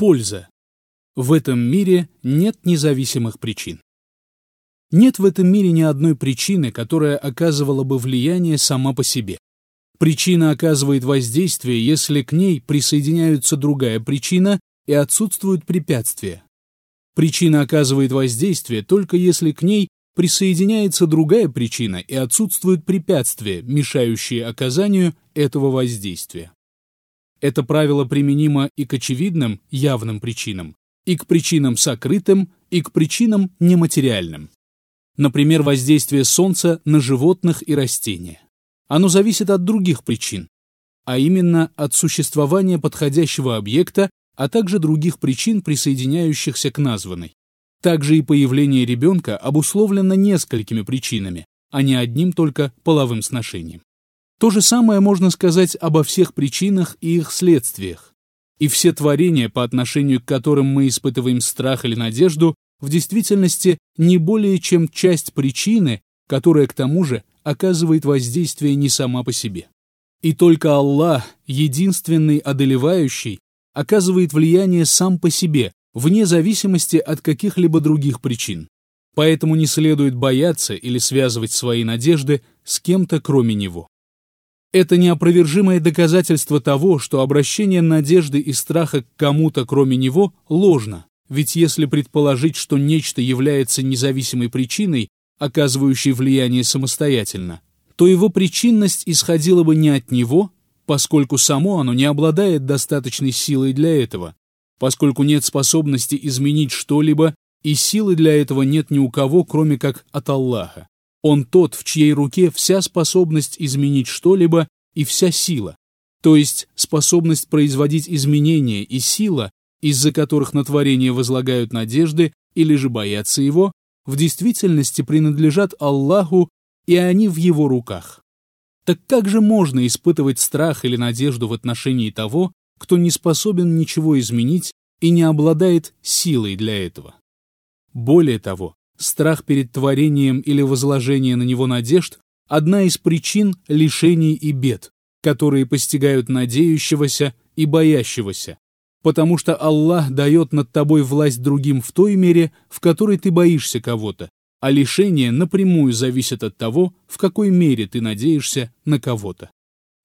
Польза. В этом мире нет независимых причин. Нет в этом мире ни одной причины, которая оказывала бы влияние сама по себе. Причина оказывает воздействие, если к ней присоединяется другая причина и отсутствуют препятствия. Причина оказывает воздействие только если к ней присоединяется другая причина и отсутствуют препятствия, мешающие оказанию этого воздействия. Это правило применимо и к очевидным, явным причинам, и к причинам сокрытым, и к причинам нематериальным. Например, воздействие Солнца на животных и растения. Оно зависит от других причин, а именно от существования подходящего объекта, а также других причин, присоединяющихся к названной. Также и появление ребенка обусловлено несколькими причинами, а не одним только половым сношением. То же самое можно сказать обо всех причинах и их следствиях. И все творения, по отношению к которым мы испытываем страх или надежду, в действительности не более чем часть причины, которая к тому же оказывает воздействие не сама по себе. И только Аллах, единственный одолевающий, оказывает влияние сам по себе, вне зависимости от каких-либо других причин. Поэтому не следует бояться или связывать свои надежды с кем-то кроме него. Это неопровержимое доказательство того, что обращение надежды и страха к кому-то, кроме него, ложно. Ведь если предположить, что нечто является независимой причиной, оказывающей влияние самостоятельно, то его причинность исходила бы не от него, поскольку само оно не обладает достаточной силой для этого, поскольку нет способности изменить что-либо, и силы для этого нет ни у кого, кроме как от Аллаха. Он тот, в чьей руке вся способность изменить что-либо и вся сила, то есть способность производить изменения и сила, из-за которых на творение возлагают надежды или же боятся его, в действительности принадлежат Аллаху, и они в его руках. Так как же можно испытывать страх или надежду в отношении того, кто не способен ничего изменить и не обладает силой для этого? Более того, страх перед творением или возложение на него надежд – одна из причин лишений и бед, которые постигают надеющегося и боящегося, потому что Аллах дает над тобой власть другим в той мере, в которой ты боишься кого-то, а лишение напрямую зависит от того, в какой мере ты надеешься на кого-то.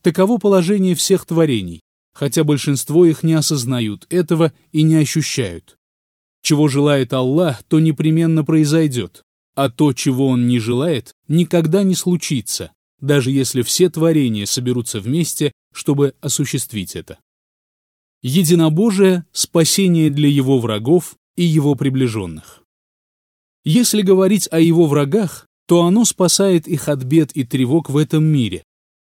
Таково положение всех творений, хотя большинство их не осознают этого и не ощущают. Чего желает Аллах, то непременно произойдет, а то, чего Он не желает, никогда не случится, даже если все творения соберутся вместе, чтобы осуществить это. Единобожие – спасение для его врагов и его приближенных. Если говорить о его врагах, то оно спасает их от бед и тревог в этом мире.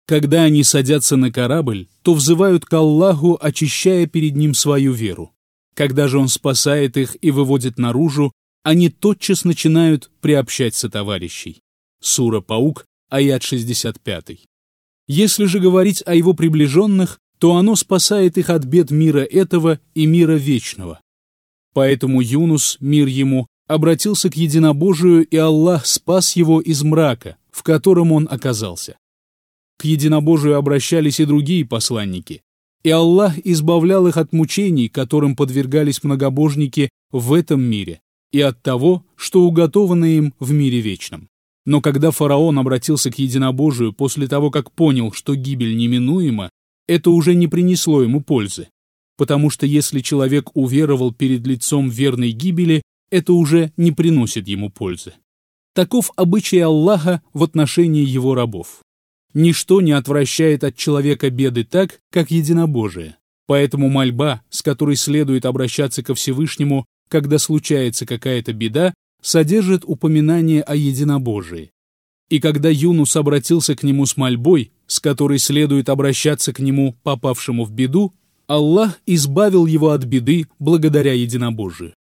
Когда они садятся на корабль, то взывают к Аллаху, очищая перед ним свою веру. Когда же он спасает их и выводит наружу, они тотчас начинают приобщать сотоварищей. Сура Паук, аят 65. Если же говорить о его приближенных, то оно спасает их от бед мира этого и мира вечного. Поэтому Юнус, мир ему, обратился к единобожию, и Аллах спас его из мрака, в котором он оказался. К единобожию обращались и другие посланники, и Аллах избавлял их от мучений, которым подвергались многобожники в этом мире, и от того, что уготовано им в мире вечном. Но когда фараон обратился к единобожию после того, как понял, что гибель неминуема, это уже не принесло ему пользы, потому что если человек уверовал перед лицом верной гибели, это уже не приносит ему пользы. Таков обычай Аллаха в отношении его рабов. Ничто не отвращает от человека беды так, как единобожие. Поэтому мольба, с которой следует обращаться ко Всевышнему, когда случается какая-то беда, содержит упоминание о единобожии. И когда Юнус обратился к нему с мольбой, с которой следует обращаться к нему, попавшему в беду, Аллах избавил его от беды благодаря единобожию.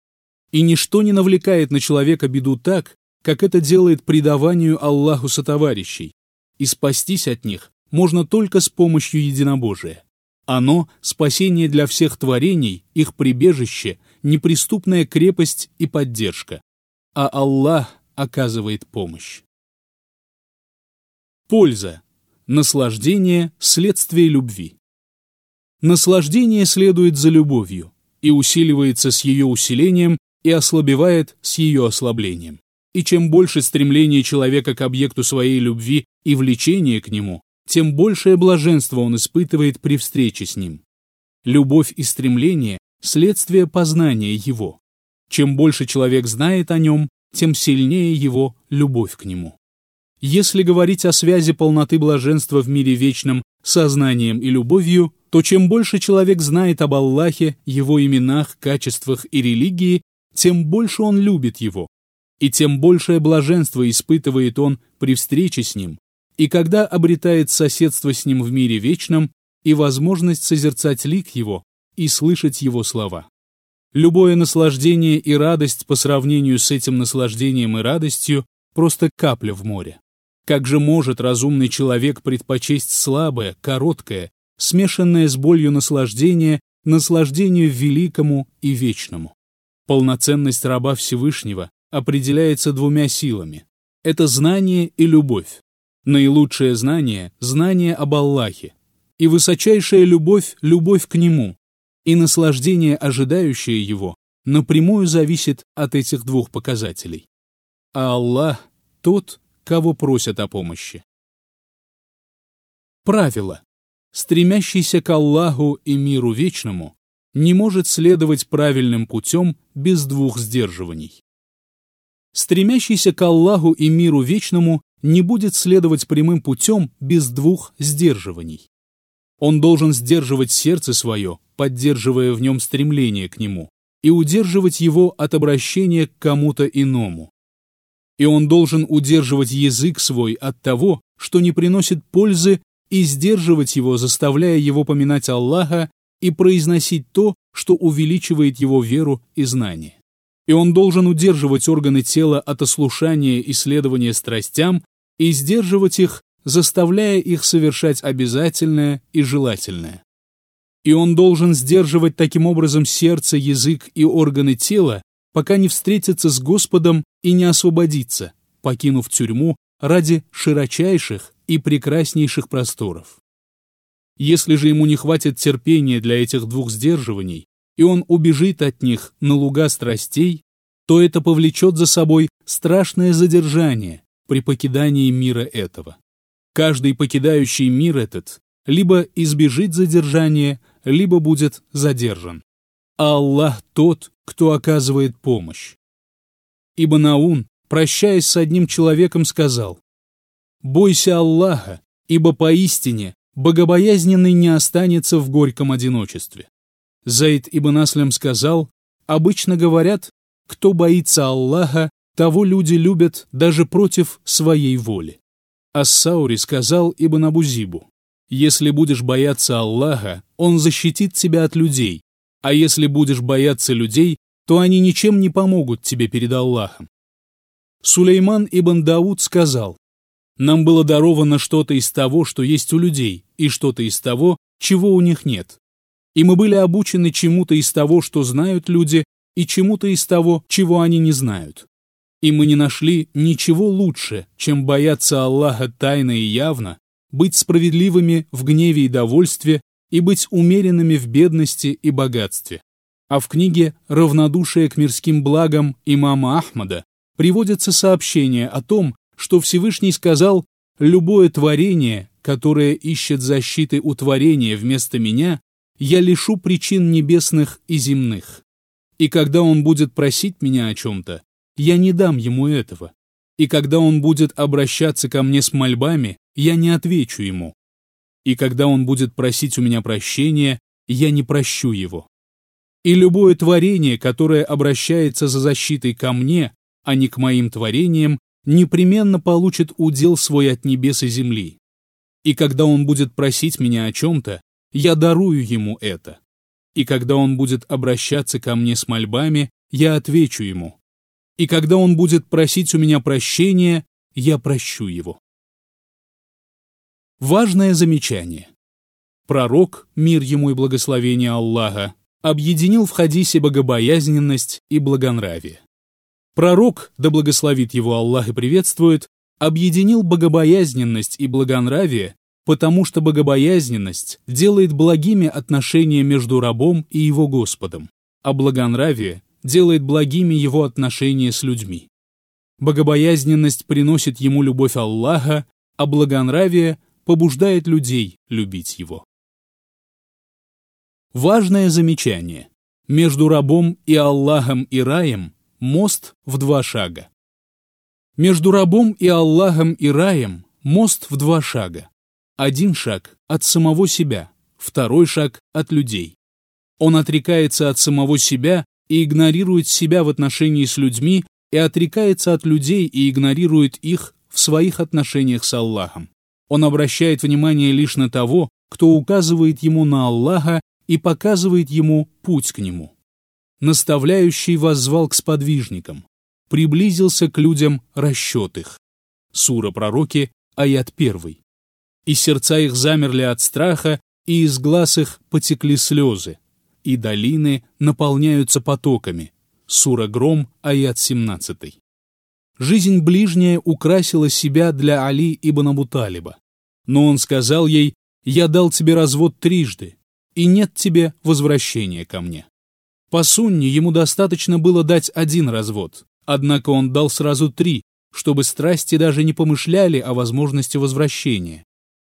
И ничто не навлекает на человека беду так, как это делает предаванию Аллаху сотоварищей, и спастись от них можно только с помощью единобожия. Оно – спасение для всех творений, их прибежище, неприступная крепость и поддержка. А Аллах оказывает помощь. Польза. Наслаждение – следствие любви. Наслаждение следует за любовью, и усиливается с ее усилением и ослабевает с ее ослаблением. И чем больше стремление человека к объекту своей любви и влечение к нему, тем большее блаженство он испытывает при встрече с ним. Любовь и стремление – следствие познания его. Чем больше человек знает о нем, тем сильнее его любовь к нему. Если говорить о связи полноты блаженства в мире вечном сознанием и любовью, то чем больше человек знает об Аллахе, его именах, качествах и религии, тем больше он любит его, и тем большее блаженство испытывает он при встрече с ним, и когда обретает соседство с ним в мире вечном и возможность созерцать лик его и слышать его слова. Любое наслаждение и радость по сравнению с этим наслаждением и радостью просто капля в море. Как же может разумный человек предпочесть слабое, короткое, смешанное с болью наслаждение, наслаждению великому и вечному? Полноценность раба Всевышнего определяется двумя силами. Это знание и любовь. Наилучшее знание – знание об Аллахе. И высочайшая любовь – любовь к Нему. И наслаждение, ожидающее Его, напрямую зависит от этих двух показателей. А Аллах – тот, кого просят о помощи. Правило. Стремящийся к Аллаху и миру вечному не может следовать правильным путем без двух сдерживаний. Стремящийся к Аллаху и миру вечному не будет следовать прямым путем без двух сдерживаний. Он должен сдерживать сердце свое, поддерживая в нем стремление к нему, и удерживать его от обращения к кому-то иному. И он должен удерживать язык свой от того, что не приносит пользы, и сдерживать его, заставляя его поминать Аллаха и произносить то, что увеличивает его веру и знание и он должен удерживать органы тела от ослушания и следования страстям и сдерживать их, заставляя их совершать обязательное и желательное. И он должен сдерживать таким образом сердце, язык и органы тела, пока не встретится с Господом и не освободится, покинув тюрьму ради широчайших и прекраснейших просторов. Если же ему не хватит терпения для этих двух сдерживаний, и он убежит от них на луга страстей, то это повлечет за собой страшное задержание при покидании мира этого. Каждый покидающий мир этот либо избежит задержания, либо будет задержан. А Аллах тот, кто оказывает помощь. Ибо Наун, прощаясь с одним человеком, сказал, «Бойся Аллаха, ибо поистине богобоязненный не останется в горьком одиночестве». Заид ибн Аслям сказал, обычно говорят, кто боится Аллаха, того люди любят даже против своей воли. Ассаури сказал Ибн Абузибу, «Если будешь бояться Аллаха, Он защитит тебя от людей, а если будешь бояться людей, то они ничем не помогут тебе перед Аллахом». Сулейман ибн Дауд сказал, «Нам было даровано что-то из того, что есть у людей, и что-то из того, чего у них нет и мы были обучены чему-то из того, что знают люди, и чему-то из того, чего они не знают. И мы не нашли ничего лучше, чем бояться Аллаха тайно и явно, быть справедливыми в гневе и довольстве и быть умеренными в бедности и богатстве. А в книге «Равнодушие к мирским благам» имама Ахмада приводится сообщение о том, что Всевышний сказал «любое творение, которое ищет защиты у творения вместо меня, я лишу причин небесных и земных. И когда он будет просить меня о чем-то, я не дам ему этого. И когда он будет обращаться ко мне с мольбами, я не отвечу ему. И когда он будет просить у меня прощения, я не прощу его. И любое творение, которое обращается за защитой ко мне, а не к моим творениям, непременно получит удел свой от небес и земли. И когда он будет просить меня о чем-то, я дарую ему это. И когда он будет обращаться ко мне с мольбами, я отвечу ему. И когда он будет просить у меня прощения, я прощу его. Важное замечание. Пророк, мир ему и благословение Аллаха, объединил в хадисе богобоязненность и благонравие. Пророк, да благословит его Аллах и приветствует, объединил богобоязненность и благонравие потому что богобоязненность делает благими отношения между рабом и его Господом, а благонравие делает благими его отношения с людьми. Богобоязненность приносит ему любовь Аллаха, а благонравие побуждает людей любить его. Важное замечание. Между рабом и Аллахом и раем мост в два шага. Между рабом и Аллахом и раем мост в два шага. Один шаг от самого себя, второй шаг от людей. Он отрекается от самого себя и игнорирует себя в отношении с людьми и отрекается от людей и игнорирует их в своих отношениях с Аллахом. Он обращает внимание лишь на того, кто указывает ему на Аллаха и показывает ему путь к нему. Наставляющий воззвал к сподвижникам, приблизился к людям расчет их. Сура пророки, аят 1. И сердца их замерли от страха, и из глаз их потекли слезы, и долины наполняются потоками. Сура Гром, аят 17. Жизнь ближняя украсила себя для Али ибн Абу Талиба. Но он сказал ей, «Я дал тебе развод трижды, и нет тебе возвращения ко мне». По сунне ему достаточно было дать один развод, однако он дал сразу три, чтобы страсти даже не помышляли о возможности возвращения.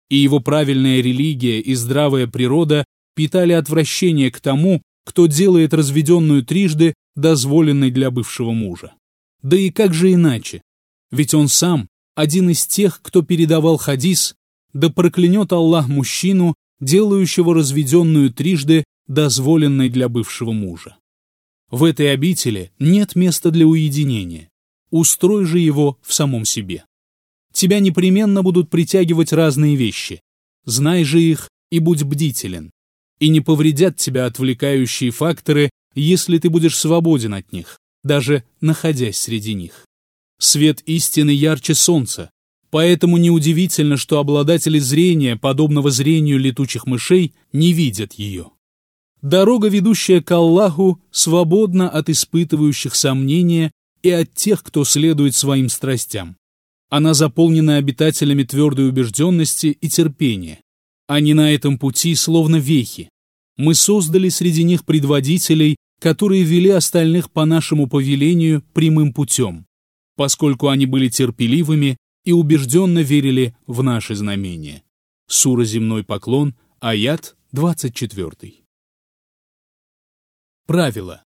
И его правильная религия и здравая природа питали отвращение к тому, кто делает разведенную трижды дозволенной для бывшего мужа. Да и как же иначе? Ведь он сам один из тех, кто передавал хадис, да проклянет Аллах мужчину, делающего разведенную трижды дозволенной для бывшего мужа. В этой обители нет места для уединения. Устрой же его в самом себе. Тебя непременно будут притягивать разные вещи. Знай же их и будь бдителен и не повредят тебя отвлекающие факторы, если ты будешь свободен от них, даже находясь среди них. Свет истины ярче солнца, поэтому неудивительно, что обладатели зрения, подобного зрению летучих мышей, не видят ее. Дорога, ведущая к Аллаху, свободна от испытывающих сомнения и от тех, кто следует своим страстям. Она заполнена обитателями твердой убежденности и терпения. Они на этом пути словно вехи. Мы создали среди них предводителей, которые вели остальных по нашему повелению прямым путем, поскольку они были терпеливыми и убежденно верили в наши знамения. Сура «Земной поклон», аят 24. Правило.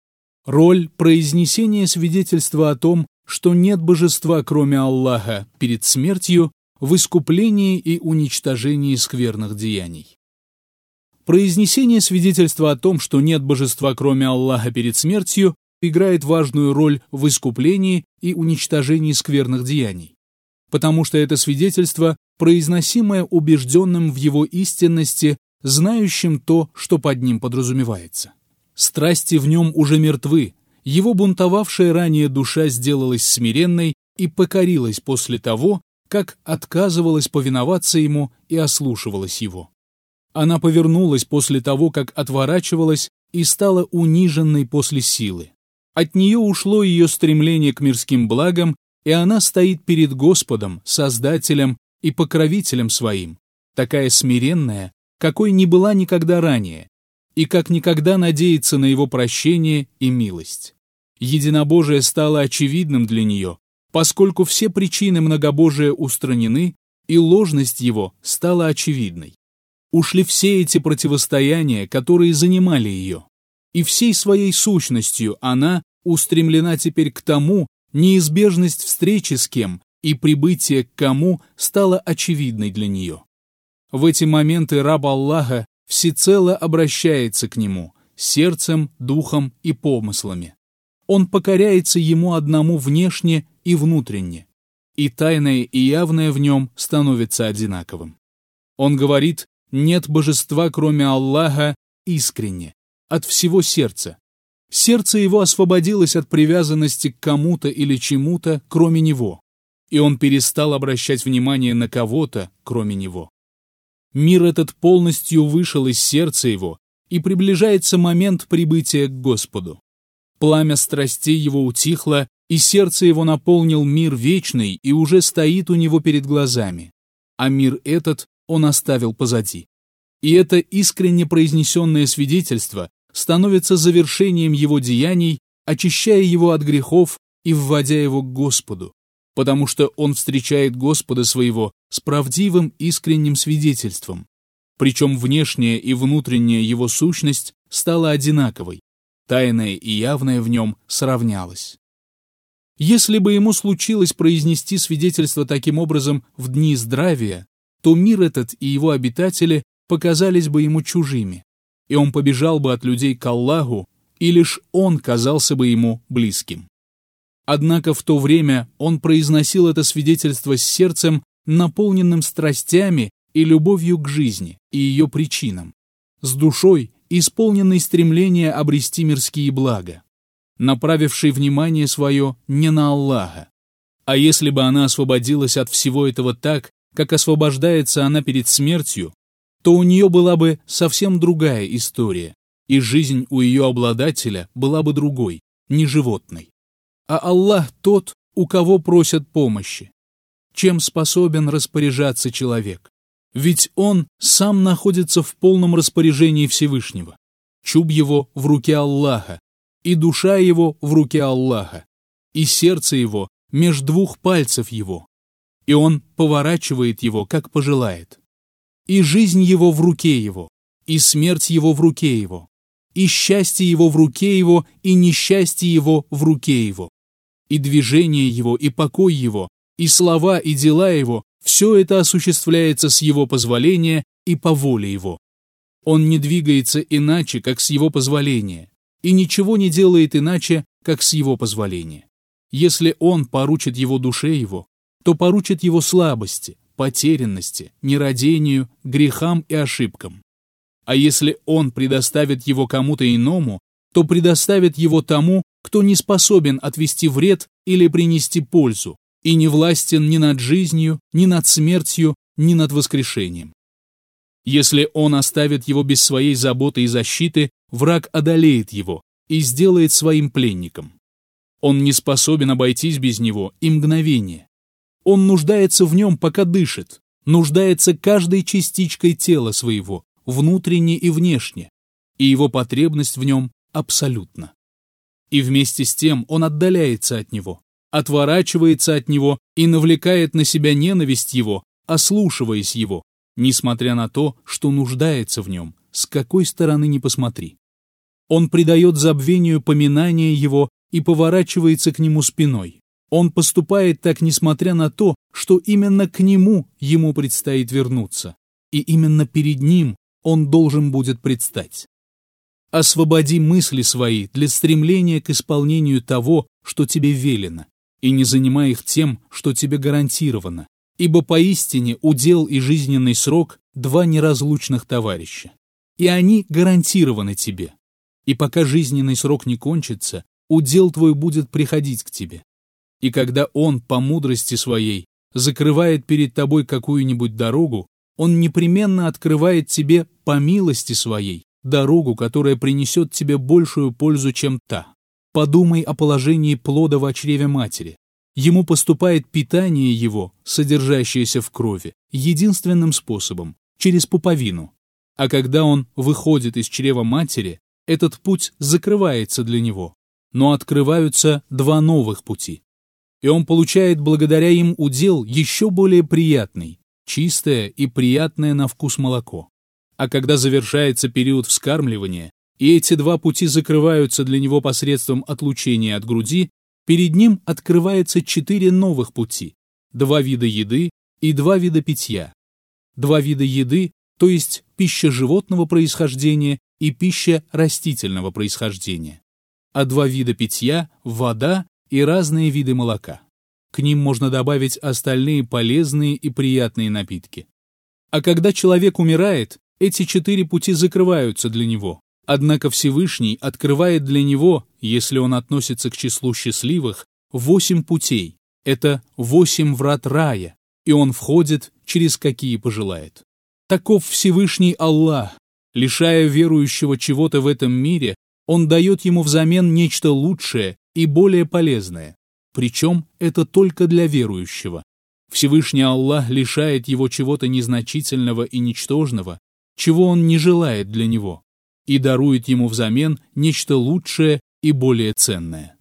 Роль произнесения свидетельства о том, что нет божества, кроме Аллаха, перед смертью в искуплении и уничтожении скверных деяний. Произнесение свидетельства о том, что нет божества кроме Аллаха перед смертью, играет важную роль в искуплении и уничтожении скверных деяний, потому что это свидетельство, произносимое убежденным в его истинности, знающим то, что под ним подразумевается. Страсти в нем уже мертвы, его бунтовавшая ранее душа сделалась смиренной и покорилась после того, как отказывалась повиноваться ему и ослушивалась его. Она повернулась после того, как отворачивалась и стала униженной после силы. От нее ушло ее стремление к мирским благам, и она стоит перед Господом, Создателем и Покровителем своим, такая смиренная, какой не была никогда ранее, и как никогда надеется на его прощение и милость. Единобожие стало очевидным для нее, поскольку все причины многобожия устранены, и ложность его стала очевидной. Ушли все эти противостояния, которые занимали ее, и всей своей сущностью она устремлена теперь к тому, неизбежность встречи с кем и прибытие к кому стало очевидной для нее. В эти моменты раб Аллаха всецело обращается к нему, сердцем, духом и помыслами. Он покоряется ему одному внешне и внутренне, и тайное и явное в нем становится одинаковым. Он говорит «нет божества, кроме Аллаха, искренне, от всего сердца». Сердце его освободилось от привязанности к кому-то или чему-то, кроме него, и он перестал обращать внимание на кого-то, кроме него. Мир этот полностью вышел из сердца его, и приближается момент прибытия к Господу. Пламя страстей его утихло, и сердце его наполнил мир вечный и уже стоит у него перед глазами, а мир этот он оставил позади. И это искренне произнесенное свидетельство становится завершением его деяний, очищая его от грехов и вводя его к Господу, потому что он встречает Господа своего с правдивым искренним свидетельством. Причем внешняя и внутренняя его сущность стала одинаковой, тайное и явное в нем сравнялось. Если бы ему случилось произнести свидетельство таким образом в дни здравия, то мир этот и его обитатели показались бы ему чужими, и он побежал бы от людей к Аллаху, и лишь он казался бы ему близким. Однако в то время он произносил это свидетельство с сердцем, наполненным страстями и любовью к жизни и ее причинам, с душой, исполненной стремления обрести мирские блага, направившей внимание свое не на Аллаха. А если бы она освободилась от всего этого так, как освобождается она перед смертью, то у нее была бы совсем другая история, и жизнь у ее обладателя была бы другой, не животной. А Аллах тот, у кого просят помощи. Чем способен распоряжаться человек? Ведь он сам находится в полном распоряжении Всевышнего. Чуб его в руке Аллаха, и душа его в руке Аллаха, и сердце его меж двух пальцев его, и он поворачивает его, как пожелает и жизнь его в руке его, и смерть его в руке его, и счастье его в руке его, и несчастье его в руке его, и движение его, и покой его, и слова, и дела его, все это осуществляется с его позволения и по воле его. Он не двигается иначе, как с его позволения, и ничего не делает иначе, как с его позволения. Если он поручит его душе его, то поручит его слабости, потерянности, нерадению, грехам и ошибкам. А если он предоставит его кому-то иному, то предоставит его тому, кто не способен отвести вред или принести пользу, и не властен ни над жизнью, ни над смертью, ни над воскрешением. Если он оставит его без своей заботы и защиты, враг одолеет его и сделает своим пленником. Он не способен обойтись без него и мгновение. Он нуждается в нем, пока дышит, нуждается каждой частичкой тела своего, внутренне и внешне, и его потребность в нем абсолютна. И вместе с тем он отдаляется от него, отворачивается от него и навлекает на себя ненависть его, ослушиваясь его, несмотря на то, что нуждается в нем, с какой стороны ни посмотри. Он придает забвению поминание его и поворачивается к нему спиной, он поступает так, несмотря на то, что именно к нему ему предстоит вернуться, и именно перед ним он должен будет предстать. Освободи мысли свои для стремления к исполнению того, что тебе велено, и не занимай их тем, что тебе гарантировано, ибо поистине удел и жизненный срок – два неразлучных товарища, и они гарантированы тебе. И пока жизненный срок не кончится, удел твой будет приходить к тебе. И когда он, по мудрости своей, закрывает перед тобой какую-нибудь дорогу, он непременно открывает тебе, по милости своей, дорогу, которая принесет тебе большую пользу, чем та. Подумай о положении плода в чреве матери. Ему поступает питание его, содержащееся в крови, единственным способом – через пуповину. А когда он выходит из чрева матери, этот путь закрывается для него, но открываются два новых пути и он получает благодаря им удел еще более приятный, чистое и приятное на вкус молоко. А когда завершается период вскармливания, и эти два пути закрываются для него посредством отлучения от груди, перед ним открывается четыре новых пути, два вида еды и два вида питья. Два вида еды, то есть пища животного происхождения и пища растительного происхождения. А два вида питья – вода и разные виды молока. К ним можно добавить остальные полезные и приятные напитки. А когда человек умирает, эти четыре пути закрываются для него. Однако Всевышний открывает для него, если он относится к числу счастливых, восемь путей. Это восемь врат рая, и он входит, через какие пожелает. Таков Всевышний Аллах. Лишая верующего чего-то в этом мире, он дает ему взамен нечто лучшее и более полезное. Причем это только для верующего. Всевышний Аллах лишает его чего-то незначительного и ничтожного, чего он не желает для него. И дарует ему взамен нечто лучшее и более ценное.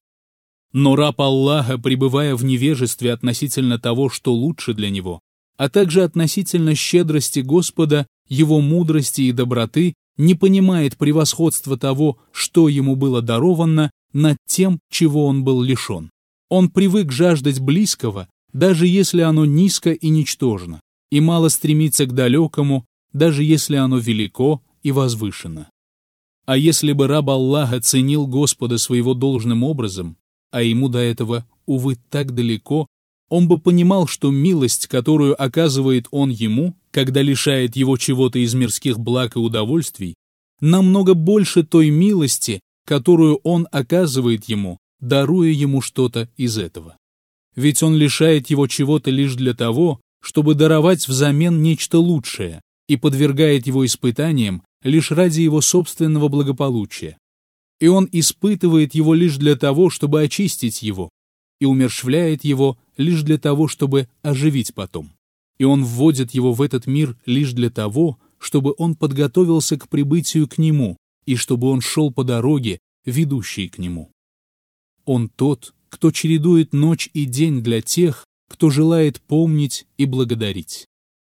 Но раб Аллаха, пребывая в невежестве относительно того, что лучше для него, а также относительно щедрости Господа, его мудрости и доброты, не понимает превосходства того, что ему было даровано, над тем, чего он был лишен. Он привык жаждать близкого, даже если оно низко и ничтожно, и мало стремится к далекому, даже если оно велико и возвышено. А если бы раб Аллаха ценил Господа своего должным образом, а ему до этого, увы, так далеко, он бы понимал, что милость, которую оказывает он ему, когда лишает его чего-то из мирских благ и удовольствий, намного больше той милости, которую он оказывает ему, даруя ему что-то из этого. Ведь он лишает его чего-то лишь для того, чтобы даровать взамен нечто лучшее, и подвергает его испытаниям лишь ради его собственного благополучия. И он испытывает его лишь для того, чтобы очистить его, и умершвляет его лишь для того, чтобы оживить потом. И он вводит его в этот мир лишь для того, чтобы он подготовился к прибытию к нему и чтобы он шел по дороге, ведущей к нему. Он тот, кто чередует ночь и день для тех, кто желает помнить и благодарить.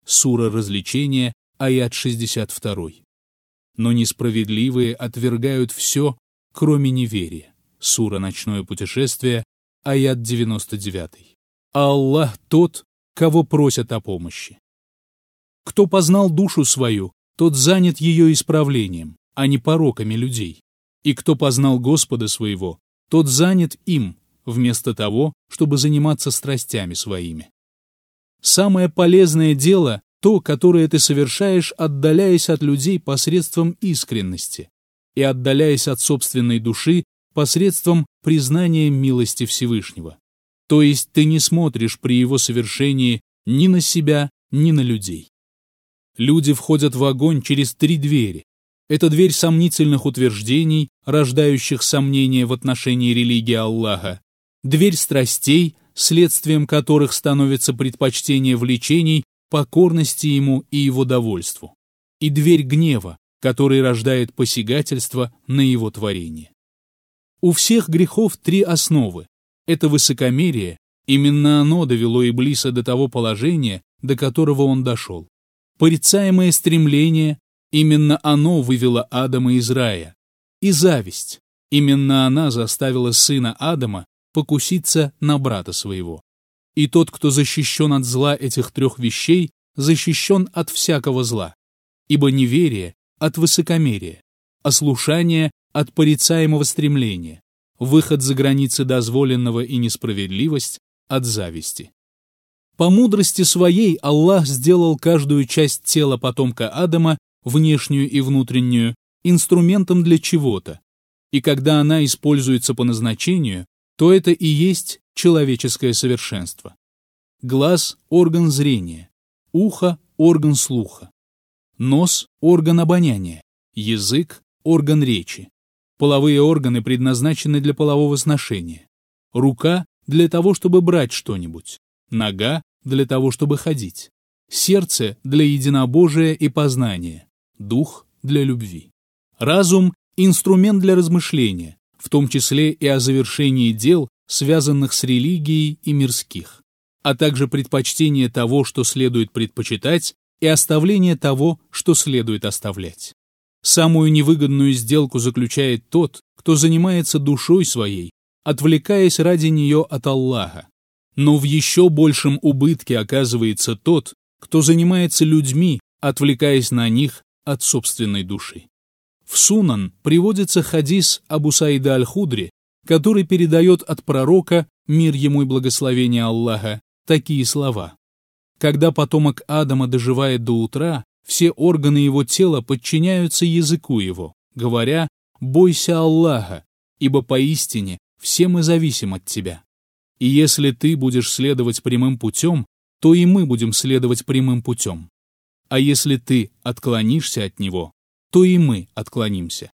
Сура развлечения, аят 62. Но несправедливые отвергают все, кроме неверия. Сура «Ночное путешествие», аят 99. А Аллах тот, кого просят о помощи. Кто познал душу свою, тот занят ее исправлением, а не пороками людей. И кто познал Господа своего, тот занят им, вместо того, чтобы заниматься страстями своими. Самое полезное дело – то, которое ты совершаешь, отдаляясь от людей посредством искренности и отдаляясь от собственной души посредством признания милости Всевышнего. То есть ты не смотришь при его совершении ни на себя, ни на людей. Люди входят в огонь через три двери. Это дверь сомнительных утверждений, рождающих сомнения в отношении религии Аллаха, дверь страстей, следствием которых становится предпочтение влечений, покорности ему и его довольству, и дверь гнева, который рождает посягательство на его творение. У всех грехов три основы. Это высокомерие, именно оно довело Иблиса до того положения, до которого он дошел. Порицаемое стремление, именно оно вывело Адама из рая. И зависть, именно она заставила сына Адама покуситься на брата своего. И тот, кто защищен от зла этих трех вещей, защищен от всякого зла. Ибо неверие – от высокомерия, ослушание – от порицаемого стремления, выход за границы дозволенного и несправедливость – от зависти. По мудрости своей Аллах сделал каждую часть тела потомка Адама, внешнюю и внутреннюю, инструментом для чего-то, и когда она используется по назначению, то это и есть человеческое совершенство. Глаз – орган зрения, ухо – орган слуха, нос – орган обоняния, язык – орган речи. Половые органы предназначены для полового сношения. Рука – для того, чтобы брать что-нибудь. Нога – для того, чтобы ходить. Сердце – для единобожия и познания. Дух – для любви. Разум – инструмент для размышления, в том числе и о завершении дел, связанных с религией и мирских, а также предпочтение того, что следует предпочитать, и оставление того, что следует оставлять. Самую невыгодную сделку заключает тот, кто занимается душой своей, отвлекаясь ради нее от Аллаха. Но в еще большем убытке оказывается тот, кто занимается людьми, отвлекаясь на них от собственной души. В Сунан приводится хадис Абу Саида Аль-Худри, который передает от пророка, мир ему и благословение Аллаха, такие слова. Когда потомок Адама доживает до утра, все органы его тела подчиняются языку его, говоря «бойся Аллаха, ибо поистине все мы зависим от тебя. И если ты будешь следовать прямым путем, то и мы будем следовать прямым путем. А если ты отклонишься от него, то и мы отклонимся.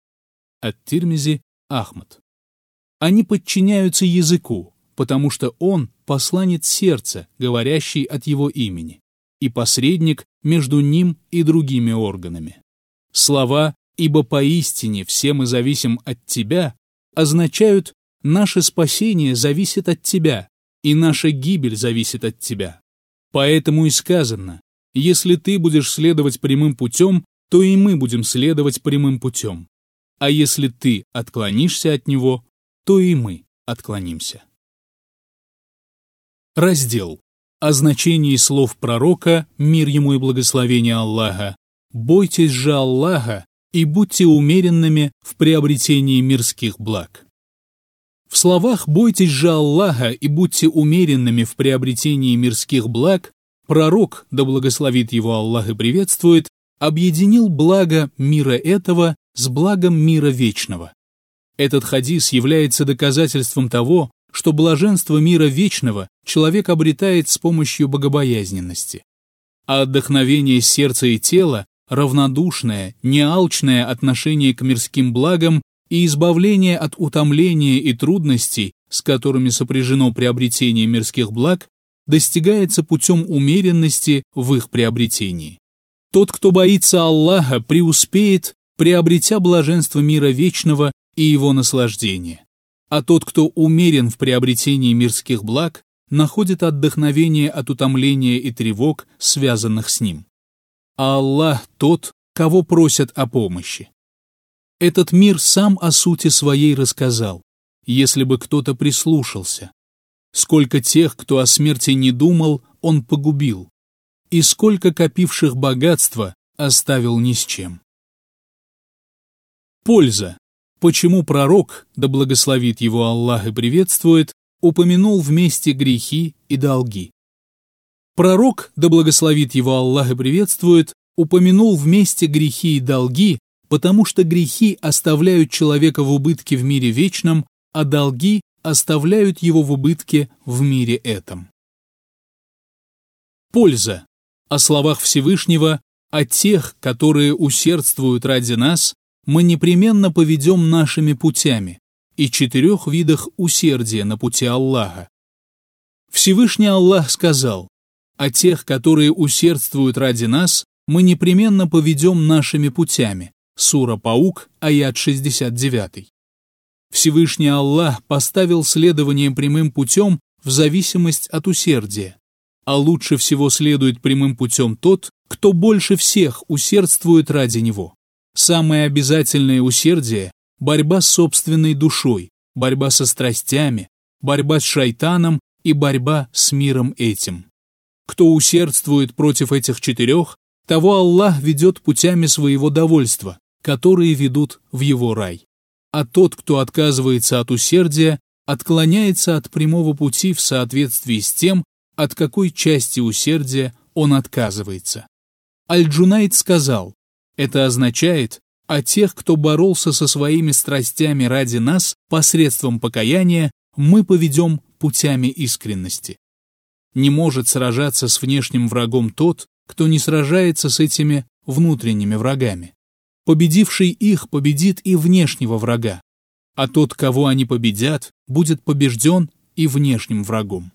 От Тирмизи Ахмад. Они подчиняются языку, потому что он посланец сердца, говорящий от его имени, и посредник между ним и другими органами. Слова ибо поистине все мы зависим от Тебя, означают «наше спасение зависит от Тебя, и наша гибель зависит от Тебя». Поэтому и сказано, если Ты будешь следовать прямым путем, то и мы будем следовать прямым путем. А если Ты отклонишься от него, то и мы отклонимся. Раздел о значении слов пророка, мир ему и благословение Аллаха. «Бойтесь же Аллаха и будьте умеренными в приобретении мирских благ». В словах «бойтесь же Аллаха и будьте умеренными в приобретении мирских благ» пророк, да благословит его Аллах и приветствует, объединил благо мира этого с благом мира вечного. Этот хадис является доказательством того, что блаженство мира вечного человек обретает с помощью богобоязненности. А отдохновение сердца и тела, равнодушное, неалчное отношение к мирским благам и избавление от утомления и трудностей, с которыми сопряжено приобретение мирских благ, достигается путем умеренности в их приобретении. Тот, кто боится Аллаха, преуспеет, приобретя блаженство мира вечного и его наслаждение а тот, кто умерен в приобретении мирских благ, находит отдохновение от утомления и тревог, связанных с ним. А Аллах тот, кого просят о помощи. Этот мир сам о сути своей рассказал, если бы кто-то прислушался. Сколько тех, кто о смерти не думал, он погубил, и сколько копивших богатства оставил ни с чем. Польза почему пророк, да благословит его Аллах и приветствует, упомянул вместе грехи и долги. Пророк, да благословит его Аллах и приветствует, упомянул вместе грехи и долги, потому что грехи оставляют человека в убытке в мире вечном, а долги оставляют его в убытке в мире этом. Польза. О словах Всевышнего, о тех, которые усердствуют ради нас, мы непременно поведем нашими путями и четырех видах усердия на пути Аллаха. Всевышний Аллах сказал, «А тех, которые усердствуют ради нас, мы непременно поведем нашими путями». Сура Паук, аят 69. Всевышний Аллах поставил следование прямым путем в зависимость от усердия. А лучше всего следует прямым путем тот, кто больше всех усердствует ради него. Самое обязательное усердие – борьба с собственной душой, борьба со страстями, борьба с шайтаном и борьба с миром этим. Кто усердствует против этих четырех, того Аллах ведет путями своего довольства, которые ведут в его рай. А тот, кто отказывается от усердия, отклоняется от прямого пути в соответствии с тем, от какой части усердия он отказывается. Аль-Джунайд сказал, это означает, а тех, кто боролся со своими страстями ради нас посредством покаяния, мы поведем путями искренности. Не может сражаться с внешним врагом тот, кто не сражается с этими внутренними врагами. Победивший их победит и внешнего врага, а тот, кого они победят, будет побежден и внешним врагом.